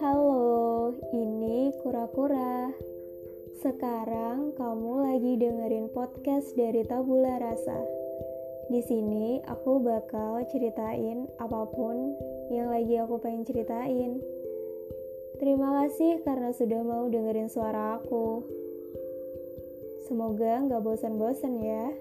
Halo, ini kura-kura. Sekarang kamu lagi dengerin podcast dari Tabula Rasa. Di sini aku bakal ceritain apa pun yang lagi aku pengen ceritain. Terima kasih karena sudah mau dengerin suara aku. Semoga nggak bosan-bosan ya.